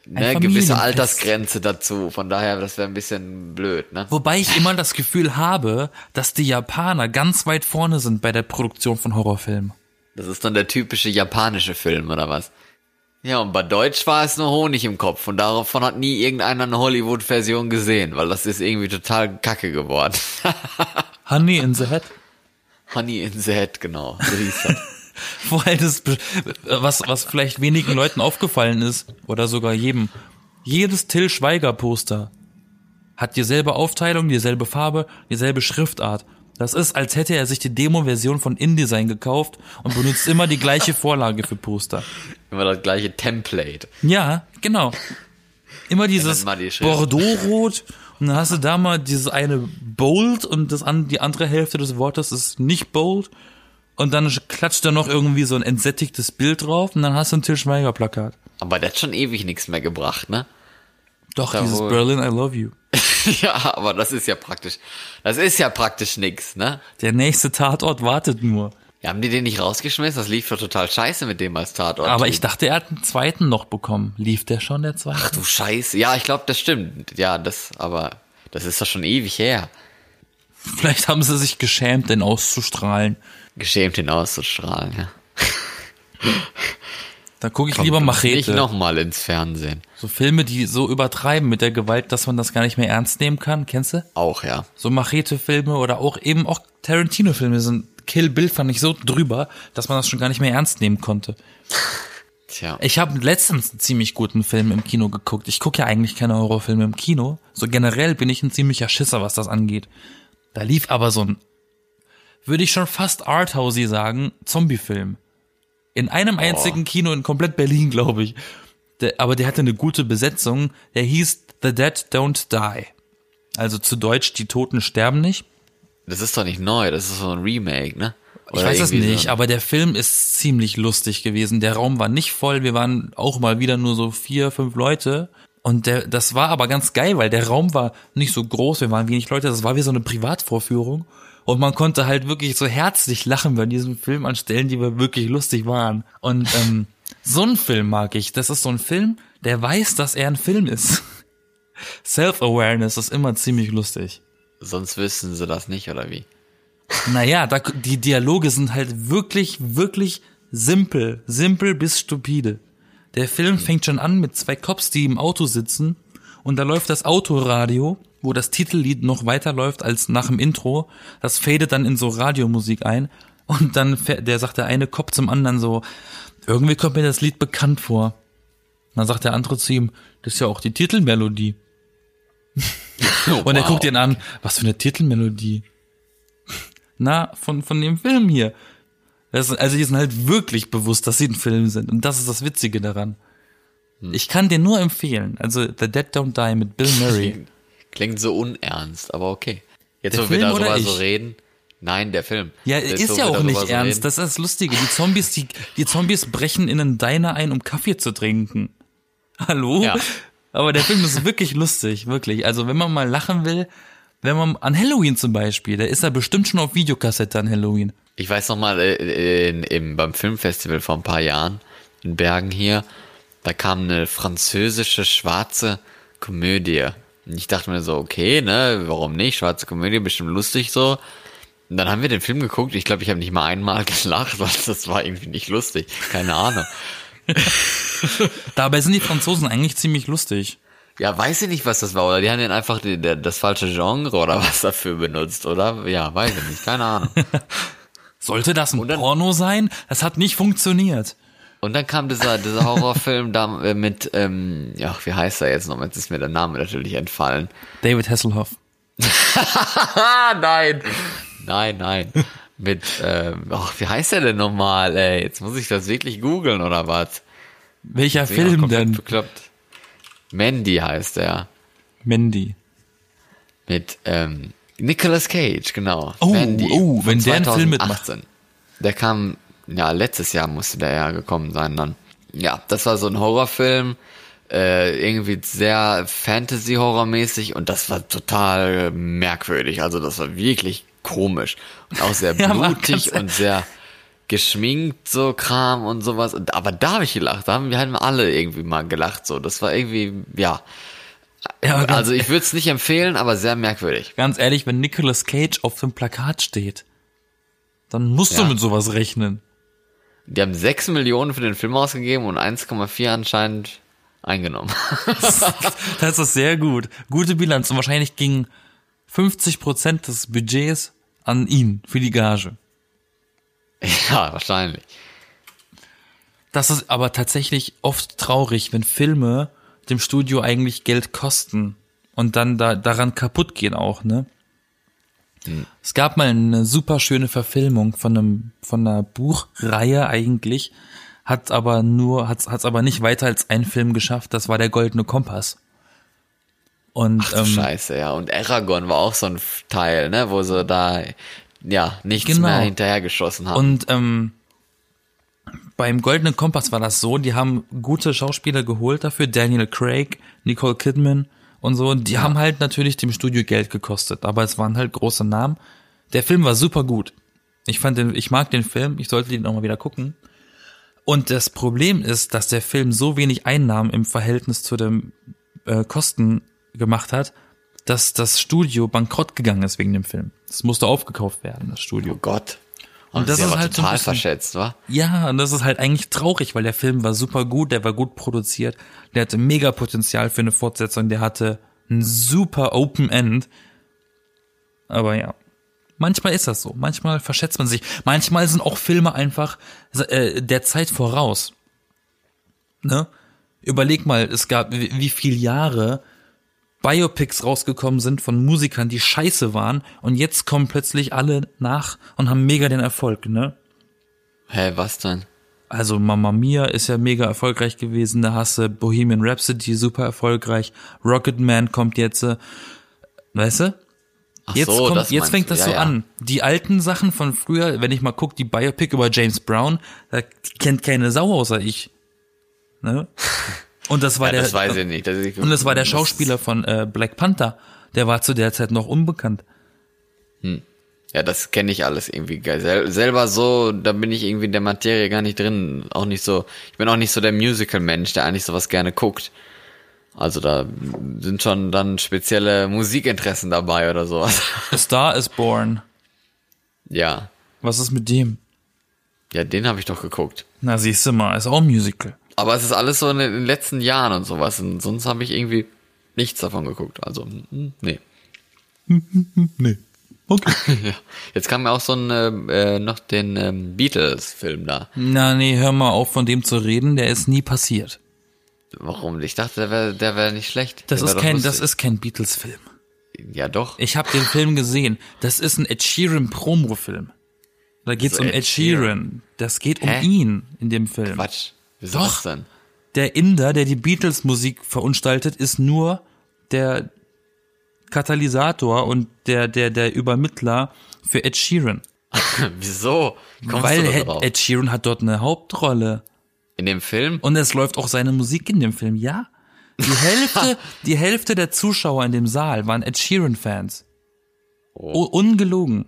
ne, gewisse Altersgrenze dazu. Von daher, das wäre ein bisschen blöd, ne? Wobei ich immer das Gefühl habe, dass die Japaner ganz weit vorne sind bei der Produktion von Horrorfilmen. Das ist dann der typische japanische Film, oder was? Ja, und bei Deutsch war es nur Honig im Kopf und davon hat nie irgendeiner eine Hollywood-Version gesehen, weil das ist irgendwie total kacke geworden. Honey in the Head? Honey in the Head, genau. So hieß das. Vor allem das, was, was vielleicht wenigen Leuten aufgefallen ist, oder sogar jedem. Jedes Till Schweiger Poster hat dieselbe Aufteilung, dieselbe Farbe, dieselbe Schriftart. Das ist, als hätte er sich die Demo-Version von InDesign gekauft und benutzt immer die gleiche Vorlage für Poster. Immer das gleiche Template. Ja, genau. Immer dieses. Bordeaux-Rot und dann hast du da mal dieses eine Bold und das an, die andere Hälfte des Wortes ist nicht Bold und dann klatscht da noch irgendwie so ein entsättigtes Bild drauf und dann hast du ein Til Schweiger Plakat. Aber der hat schon ewig nichts mehr gebracht, ne? Doch, Da dieses. Berlin, I love you. ja, aber das ist ja praktisch, das ist ja praktisch nix, ne? Der nächste Tatort wartet nur. Ja, haben die den nicht rausgeschmissen? Das lief doch total scheiße mit dem als Tatort. Aber ich dachte, er hat einen zweiten noch bekommen. Lief der schon, der zweite? Ach du Scheiße. Ja, ich glaube, das stimmt. Ja, das, aber das ist doch schon ewig her. Vielleicht haben sie sich geschämt, den auszustrahlen. Geschämt ihn auszustrahlen, ja. Da gucke ich Kommt lieber Nicht Machete. nochmal ins Fernsehen. So Filme, die so übertreiben mit der Gewalt, dass man das gar nicht mehr ernst nehmen kann. Kennst du? Auch, ja. So Machete-Filme oder auch eben auch Tarantino-Filme sind. Kill Bill fand ich so drüber, dass man das schon gar nicht mehr ernst nehmen konnte. Tja. Ich habe letztens einen ziemlich guten Film im Kino geguckt. Ich gucke ja eigentlich keine Horrorfilme im Kino. So generell bin ich ein ziemlicher Schisser, was das angeht. Da lief aber so ein, würde ich schon fast Arthousey sagen, Zombie-Film. In einem einzigen Kino in komplett Berlin, glaube ich. Der, aber der hatte eine gute Besetzung. Der hieß The Dead Don't Die. Also zu Deutsch, die Toten sterben nicht. Das ist doch nicht neu, das ist so ein Remake, ne? Ich Oder weiß es nicht, so. aber der Film ist ziemlich lustig gewesen. Der Raum war nicht voll, wir waren auch mal wieder nur so vier, fünf Leute. Und der, das war aber ganz geil, weil der Raum war nicht so groß, wir waren wenig Leute, das war wie so eine Privatvorführung. Und man konnte halt wirklich so herzlich lachen bei diesem Film an Stellen, die wir wirklich lustig waren. Und ähm, so ein Film mag ich. Das ist so ein Film, der weiß, dass er ein Film ist. Self-Awareness ist immer ziemlich lustig. Sonst wüssten sie das nicht, oder wie? Naja, da, die Dialoge sind halt wirklich, wirklich simpel. Simpel bis stupide. Der Film fängt schon an mit zwei Cops, die im Auto sitzen und da läuft das Autoradio, wo das Titellied noch weiterläuft als nach dem Intro. Das fadet dann in so Radiomusik ein und dann fährt- der sagt der eine Cop zum anderen so, irgendwie kommt mir das Lied bekannt vor. Dann sagt der andere zu ihm, das ist ja auch die Titelmelodie. Und er Wow. guckt ihn an, was für eine Titelmelodie. Na, von, von dem Film hier. Das, also die sind halt wirklich bewusst, dass sie ein Film sind. Und das ist das Witzige daran. Hm. Ich kann dir nur empfehlen, also The Dead Don't Die mit Bill Murray. Klingt so unernst, aber okay. Jetzt, Der wo wir Film darüber oder so reden. Nein, der Film. Ja, Jetzt, ist wo ja wir auch darüber nicht so ernst. reden. Das ist das Lustige. Die Zombies, die, die Zombies brechen in einen Diner ein, um Kaffee zu trinken. Hallo? Ja. Aber der Film ist wirklich lustig, wirklich. Also wenn man mal lachen will, wenn man an Halloween zum Beispiel, da ist er bestimmt schon auf Videokassette an Halloween. Ich weiß noch mal, äh, in, im, beim Filmfestival vor ein paar Jahren in Bergen hier, da kam eine französische schwarze Komödie. Ich dachte mir so, okay, ne, warum nicht? Schwarze Komödie, bestimmt lustig so. Und dann haben wir den Film geguckt. Ich glaube, ich habe nicht mal einmal gelacht, weil das war irgendwie nicht lustig. Keine Ahnung. Dabei sind die Franzosen eigentlich ziemlich lustig. Ja, weiß ich nicht, was das war. Oder die haben dann einfach die, der, das falsche Genre oder was dafür benutzt, oder? Ja, weiß ich nicht. Keine Ahnung. Sollte das ein dann- Porno sein? Das hat nicht funktioniert. Und dann kam dieser, dieser Horrorfilm da äh, mit, ähm, ja, wie heißt er jetzt noch? Jetzt ist mir der Name natürlich entfallen. David Hasselhoff. Nein. Nein, nein. Mit, ähm, ach, wie heißt er denn nochmal, ey? Jetzt muss ich das wirklich googeln, oder was? Welcher auch Film denn? Bekloppt. Mandy heißt er. Mandy. Mit, ähm, Nicolas Cage, genau. Oh, Mandy. oh, wenn der einen Film mitmacht. 2018. Der kam, ja, letztes Jahr musste der ja gekommen sein dann. Ja, das war so ein Horrorfilm, äh, irgendwie sehr Fantasy-Horror-mäßig und das war total merkwürdig. Also das war wirklich komisch und auch sehr Ja, blutig ganz- und sehr geschminkt, so Kram und sowas. Und- Aber da habe ich gelacht. Da haben wir halt alle irgendwie mal gelacht. So, das war irgendwie, ja. Ja, Also ich würde es nicht empfehlen, aber sehr merkwürdig. ganz ehrlich, wenn Nicolas Cage auf dem Plakat steht, dann musst du Ja. mit sowas rechnen. Die haben 6 Millionen für den Film ausgegeben und 1,4 anscheinend eingenommen. Das ist sehr gut. Gute Bilanz. Und wahrscheinlich ging 50 Prozent des Budgets an ihn für die Gage. ja, wahrscheinlich. Das ist aber tatsächlich oft traurig, wenn Filme dem Studio eigentlich Geld kosten und dann da, daran kaputt gehen auch, ne? Es gab mal eine super schöne Verfilmung von einem, von einer Buchreihe eigentlich, hat aber nur, hat's, hat's aber nicht weiter als einen Film geschafft, das war der Goldene Kompass. Und, Ach, ähm, Scheiße, ja. Und Aragon war auch so ein Teil, ne, wo sie da, ja, nichts Genau. mehr hinterhergeschossen haben. Und ähm, beim Goldenen Kompass war das so, die haben gute Schauspieler geholt dafür, Daniel Craig, Nicole Kidman und so. Und die haben halt natürlich dem Studio Geld gekostet, aber es waren halt große Namen. Der Film war super gut. Ich fand den, ich mag den Film, ich sollte den auch mal wieder gucken. Und das Problem ist, dass der Film so wenig Einnahmen im Verhältnis zu den äh, Kosten gemacht hat, dass das Studio bankrott gegangen ist wegen dem Film. Es musste aufgekauft werden, das Studio. oh Gott. Und das sie ist halt so total bisschen- verschätzt, wa? Ja, und das ist halt eigentlich traurig, weil der Film war super gut, der war gut produziert, der hatte mega Potenzial für eine Fortsetzung, der hatte ein super Open End. Aber ja, manchmal ist das so, manchmal verschätzt man sich, manchmal sind auch Filme einfach äh, der Zeit voraus. Ne? Überleg mal, es gab wie, wie viele Jahre Biopics rausgekommen sind von Musikern, die scheiße waren und jetzt kommen plötzlich alle nach und haben mega den Erfolg, ne? Hä, was denn? Also Mamma Mia ist ja mega erfolgreich gewesen, da hast du Bohemian Rhapsody super erfolgreich, Rocketman kommt jetzt, äh, weißt du? Ach Jetzt so, kommt, jetzt fängt du. das ja, so ja. an. Die alten Sachen von früher, wenn ich mal guck, die Biopic über James Brown, da kennt keine Sau außer ich. Ne? Und das war Ja, der, das weiß ich nicht. Das ist, und das war der Schauspieler von äh, Black Panther. Der war zu der Zeit noch unbekannt. Ja, das kenne ich alles irgendwie geil. Sel selber so, da bin ich irgendwie in der Materie gar nicht drin. Auch nicht so, ich bin auch nicht so der Musical-Mensch, der eigentlich sowas gerne guckt. Also da sind schon dann spezielle Musikinteressen dabei oder sowas. A Star is Born. ja. Was ist mit dem? Ja, den habe ich doch geguckt. Na, siehst du mal, ist auch ein Musical. Aber es ist alles so in den letzten Jahren und sowas. Und sonst habe ich irgendwie nichts davon geguckt. Also, hm, nee. Nee. Okay. ja. Jetzt kam ja auch so ein, äh, äh, noch den ähm, Beatles-Film da. Na, nee, hör mal auf, von dem zu reden, der ist nie passiert. Warum? Ich dachte, der wäre der wär nicht schlecht. Das Der ist kein, das ist kein Beatles-Film. Ja, doch. Ich habe den Film gesehen. Das ist ein Ed Sheeran Promo-Film. Da geht's So um Ed Ed Sheeran. Das geht um Hä? ihn in dem Film. Quatsch. Wieso Doch. das denn? Der Inder, der die Beatles-Musik verunstaltet, ist nur der Katalysator und der, der, der Übermittler für Ed Sheeran. Wieso? Wie kommst Weil Ed? Ed Sheeran hat dort eine Hauptrolle. In dem Film? Und es läuft auch seine Musik in dem Film, ja. Die Hälfte, die Hälfte der Zuschauer in dem Saal waren Ed Sheeran-Fans. Oh. Ungelogen.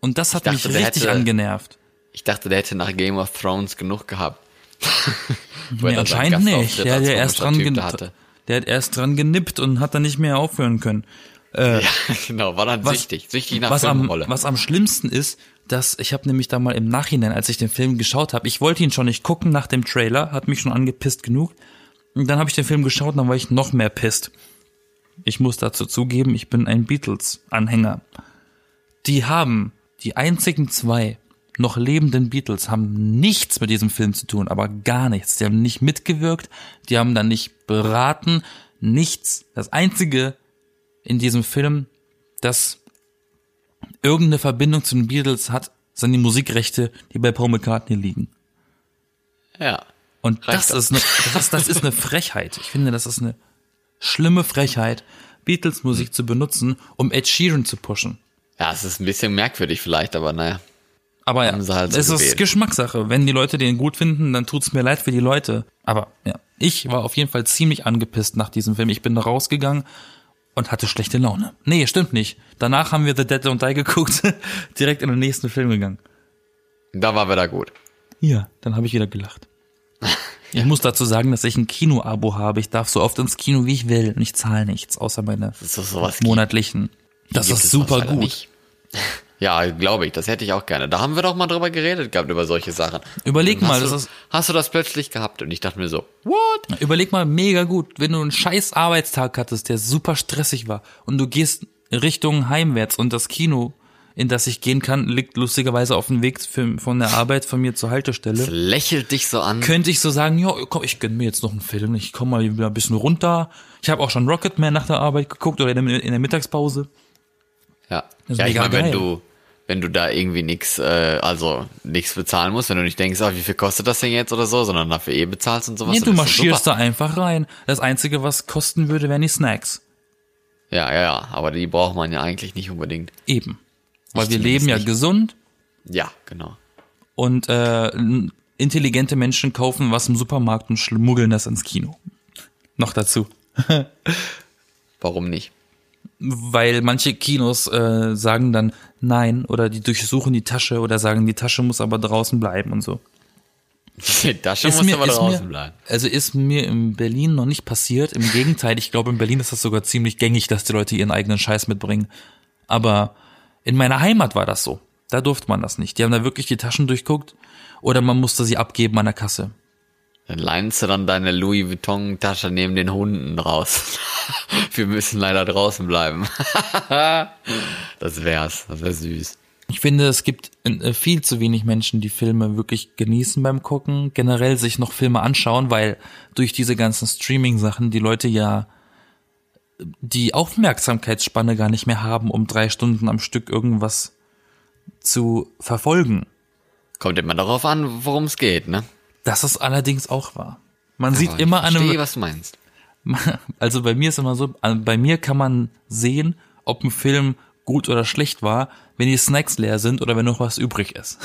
Und das hat dachte, mich richtig hätte- angenervt. Ich dachte, der hätte nach Game of Thrones genug gehabt. Er Nee, anscheinend nicht. Der, der, erst dran Typ hatte. der hat erst dran genippt und hat dann nicht mehr aufhören können. Ja, genau, war dann Was- süchtig. Süchtig nach Was am, was am schlimmsten ist, dass ich habe nämlich da mal im Nachhinein, als ich den Film geschaut habe, ich wollte ihn schon nicht gucken nach dem Trailer, hat mich schon angepisst genug. Und dann habe ich den Film geschaut und dann war ich noch mehr pisst. Ich muss dazu zugeben, ich bin ein Beatles-Anhänger. Die haben, die einzigen zwei noch lebenden Beatles haben nichts mit diesem Film zu tun, aber gar nichts. Die haben nicht mitgewirkt, die haben dann nicht beraten, nichts. Das einzige in diesem Film, das irgendeine Verbindung zu den Beatles hat, sind die Musikrechte, die bei Paul McCartney liegen. ja. Und das ist, eine, das, das ist eine Frechheit. Ich finde, das ist eine schlimme Frechheit, Beatles Musik zu benutzen, um Ed Sheeran zu pushen. Ja, es ist ein bisschen merkwürdig vielleicht, aber naja. Aber ja, halt so es ist gewählt. Geschmackssache. Wenn die Leute den gut finden, dann tut's mir leid für die Leute. Aber ja, ich war auf jeden Fall ziemlich angepisst nach diesem Film. Ich bin da rausgegangen und hatte schlechte Laune. Nee, stimmt nicht. Danach haben wir The Dead Don't Die geguckt, direkt in den nächsten Film gegangen. Da war wieder gut. Ja, dann habe ich wieder gelacht. Ich muss dazu sagen, dass ich ein Kino-Abo habe. Ich darf so oft ins Kino, wie ich will. Und ich zahle nichts, außer meine monatlichen. Das ist super gut. Ja, glaube ich. Das hätte ich auch gerne. Da haben wir doch mal drüber geredet gehabt, über solche Sachen. Überleg mal, hast das du, ist- Hast du das plötzlich gehabt? Und ich dachte mir so, what? Überleg mal, mega gut, wenn du einen scheiß Arbeitstag hattest, der super stressig war und du gehst Richtung heimwärts und das Kino, in das ich gehen kann, liegt lustigerweise auf dem Weg für, von der Arbeit von mir zur Haltestelle. Lächelt dich so an. Könnte ich so sagen, ja, komm, ich gönn mir jetzt noch einen Film, ich komme mal wieder ein bisschen runter. Ich habe auch schon Rocketman nach der Arbeit geguckt oder in der, in der Mittagspause. Ja, Das ja ich meine, wenn du, wenn du da irgendwie nix, äh, also nichts bezahlen musst, wenn du nicht denkst, ah, wie viel kostet das denn jetzt oder so, sondern dafür eh bezahlst und sowas. Nee, du marschierst da einfach rein. Das Einzige, was kosten würde, wären die Snacks. Ja, ja, ja, aber die braucht man ja eigentlich nicht unbedingt. Eben. Weil Ich wir leben ja nicht. gesund Ja, genau. und äh, intelligente Menschen kaufen was im Supermarkt und schmuggeln das ins Kino. Noch dazu. Warum nicht? Weil manche Kinos äh, sagen dann nein oder die durchsuchen die Tasche oder sagen, die Tasche muss aber draußen bleiben und so. Die Tasche muss aber draußen mir, bleiben. Also ist mir in Berlin noch nicht passiert. Im Gegenteil, ich glaube, in Berlin ist das sogar ziemlich gängig, dass die Leute ihren eigenen Scheiß mitbringen. Aber in meiner Heimat war das so. Da durfte man das nicht. Die haben da wirklich die Taschen durchguckt oder man musste sie abgeben an der Kasse. Dann leinst du dann deine Louis Vuitton Tasche neben den Hunden raus. Wir müssen leider draußen bleiben. das wär's. Das wär süß. Ich finde, es gibt äh, viel zu wenig Menschen, die Filme wirklich genießen beim Gucken, generell sich noch Filme anschauen, weil durch diese ganzen Streaming-Sachen die Leute ja die Aufmerksamkeitsspanne gar nicht mehr haben, um drei Stunden am Stück irgendwas zu verfolgen. Kommt immer darauf an, worum es geht, ne? Das ist allerdings auch wahr. Man Aber sieht ich immer an verstehe, einem, was du meinst. also bei mir ist immer so, also bei mir kann man sehen, ob ein Film gut oder schlecht war, wenn die Snacks leer sind oder wenn noch was übrig ist.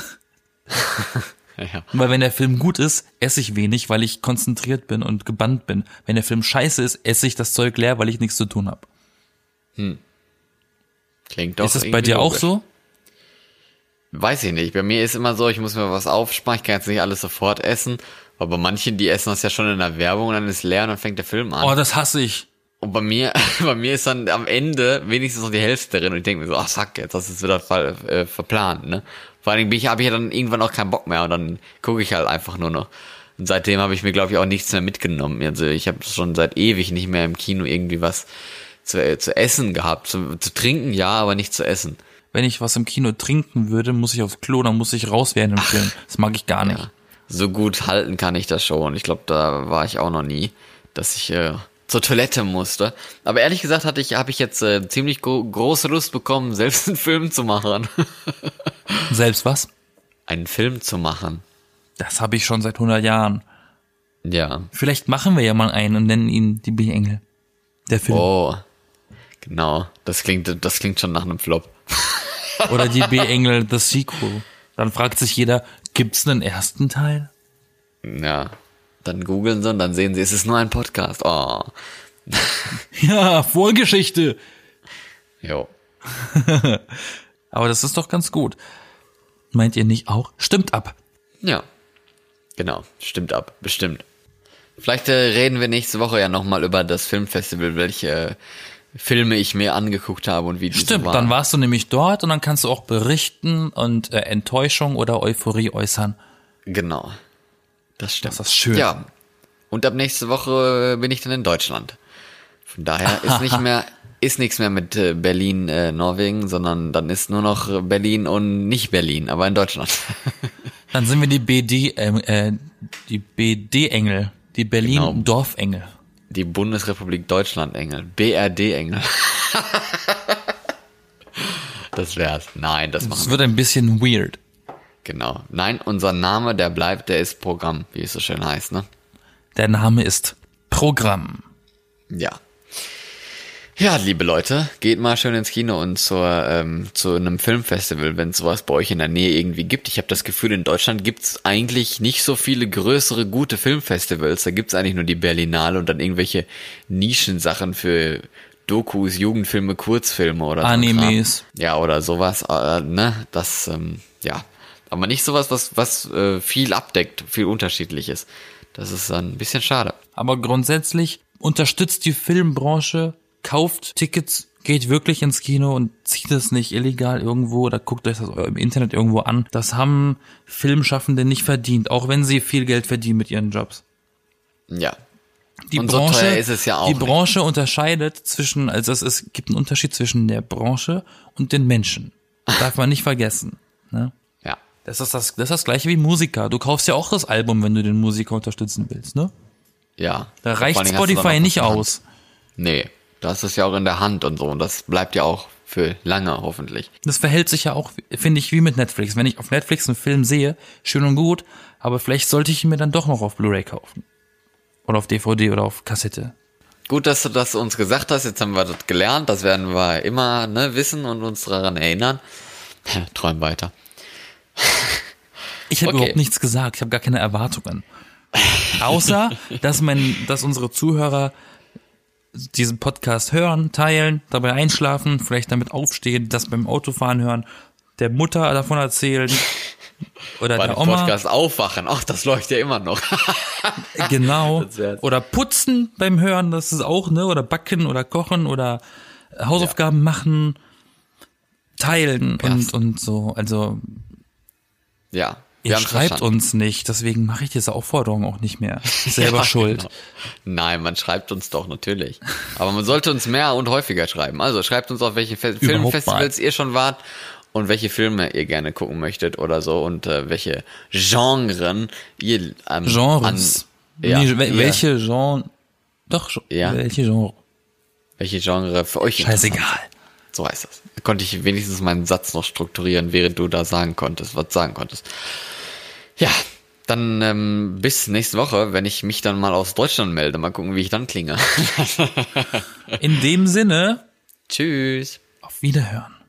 Ja. Weil wenn der Film gut ist, esse ich wenig, weil ich konzentriert bin und gebannt bin. Wenn der Film scheiße ist, esse ich das Zeug leer, weil ich nichts zu tun habe. Klingt doch Ist es bei dir auch logisch. so? Weiß ich nicht. Bei mir ist immer so, ich muss mir was aufsparen. Ich kann jetzt nicht alles sofort essen. Aber bei manchen, die essen das ja schon in der Werbung und dann ist leer und dann fängt der Film an. Oh, das hasse ich. Und bei mir, bei mir ist dann am Ende wenigstens noch die Hälfte drin und ich denke mir so, ach fuck, jetzt hast du es wieder ver, äh, verplant, ne? Vor allen Dingen bin ich, habe ich ja dann irgendwann auch keinen Bock mehr und dann gucke ich halt einfach nur noch. Und seitdem habe ich mir, glaube ich, auch nichts mehr mitgenommen. Also ich habe schon seit ewig nicht mehr im Kino irgendwie was zu, äh, zu essen gehabt. Zu, zu trinken, ja, aber nicht zu essen. Wenn ich was im Kino trinken würde, muss ich aufs Klo, dann muss ich raus während dem Film. Das mag ich gar nicht. Ja. So gut halten kann ich das schon. Ich glaube, da war ich auch noch nie, dass ich äh, zur Toilette musste. Aber ehrlich gesagt hatte ich, habe ich jetzt äh, ziemlich gro große Lust bekommen, selbst einen Film zu machen. Selbst was? einen Film zu machen. Das habe ich schon seit 100 Jahren. Ja. Vielleicht machen wir ja mal einen und nennen ihn die B-Engel. Der Film. Oh. Genau. Das klingt, das klingt schon nach einem Flop. Oder die B-Engel The Sequel. Dann fragt sich jeder, gibt's einen ersten Teil? Ja. Dann googeln sie und dann sehen sie, es ist nur ein Podcast. Oh. Ja, Vorgeschichte. Jo. Aber das ist doch ganz gut. Meint ihr nicht auch? Stimmt ab. Ja. Genau. Stimmt ab. Bestimmt. Vielleicht äh, reden wir nächste Woche ja nochmal über das Filmfestival, welche Filme ich mir angeguckt habe und wie die Stimmt, so waren. dann warst du nämlich dort und dann kannst du auch berichten und äh, Enttäuschung oder Euphorie äußern. Genau. Das stimmt. Das ist schön. Ja. Und ab nächste Woche äh, bin ich dann in Deutschland. Von daher ist nicht mehr, ist nichts mehr mit äh, Berlin, äh, Norwegen, sondern dann ist nur noch äh, Berlin und nicht Berlin, aber in Deutschland. Dann sind wir die BD, äh, die BD-Engel, die Berlin Genau. Die Bundesrepublik Deutschland Engel. BRD Engel. das wär's. Nein, das machen Es wir. wird ein bisschen weird. Genau. Nein, unser Name, der bleibt, der ist Programm, wie es so schön heißt, ne? Der Name ist Programm. Ja. Ja, liebe Leute, geht mal schön ins Kino und zur, ähm, zu einem Filmfestival, wenn es sowas bei euch in der Nähe irgendwie gibt. Ich habe das Gefühl, in Deutschland gibt's eigentlich nicht so viele größere, gute Filmfestivals. Da gibt's eigentlich nur die Berlinale und dann irgendwelche Nischensachen für Dokus, Jugendfilme, Kurzfilme oder so. Animes. Kram. Ja, oder sowas. Äh, ne? Das, ähm, ja. Aber nicht sowas, was, was äh, viel abdeckt, viel unterschiedliches. Das ist dann ein bisschen schade. Aber grundsätzlich unterstützt die Filmbranche, kauft Tickets, geht wirklich ins Kino und zieht es nicht illegal irgendwo oder guckt euch das im Internet irgendwo an. Das haben Filmschaffende nicht verdient, auch wenn sie viel Geld verdienen mit ihren Jobs. Ja. Die Und so Branche, teuer ist es ja auch die nicht. Branche unterscheidet zwischen, also es, es gibt einen Unterschied zwischen der Branche und den Menschen. Das darf man nicht vergessen. Ne? Ja. Das ist das, das ist das gleiche wie Musiker. Du kaufst ja auch das Album, wenn du den Musiker unterstützen willst, ne? Ja. Da reicht Spotify nicht aus. Nee. Das ist ja auch in der Hand und so. Und das bleibt ja auch für lange, hoffentlich. Das verhält sich ja auch, finde ich, wie mit Netflix. Wenn ich auf Netflix einen Film sehe, schön und gut, aber vielleicht sollte ich ihn mir dann doch noch auf Blu-ray kaufen. Oder auf DVD oder auf Kassette. Gut, dass du das uns gesagt hast. Jetzt haben wir das gelernt. Das werden wir immer ne, wissen und uns daran erinnern. Träum weiter. Ich habe Okay. überhaupt nichts gesagt, ich habe gar keine Erwartungen. Außer, dass mein, dass unsere Zuhörer diesen Podcast hören, teilen, dabei einschlafen, vielleicht damit aufstehen, das beim Autofahren hören, der Mutter davon erzählen oder Bei der Oma, Podcast aufwachen. Ach, das läuft ja immer noch. genau, oder putzen beim Hören, das ist auch, ne, oder backen oder kochen oder Hausaufgaben machen, teilen und, und so, also ja. Ihr schreibt uns nicht, deswegen mache ich diese Aufforderung auch nicht mehr. Selber Ja, schuld. genau. Nein, man schreibt uns doch natürlich. Aber man sollte uns mehr und häufiger schreiben. Also schreibt uns auf welche Fe Filmfestivals ihr schon wart und welche Filme ihr gerne gucken möchtet oder so und äh, welche Genren ihr ähm, Genres. An, ja, nee, wel- ihr- welche Genre? Doch, Ja. welche Genre? welche Genre für euch Scheißegal. So heißt das. Konnte ich wenigstens meinen Satz noch strukturieren, während du da sagen konntest, was sagen konntest. Ja, dann ähm, bis nächste Woche, wenn ich mich dann mal aus Deutschland melde. Mal gucken, wie ich dann klinge. In dem Sinne, Tschüss. auf Wiederhören.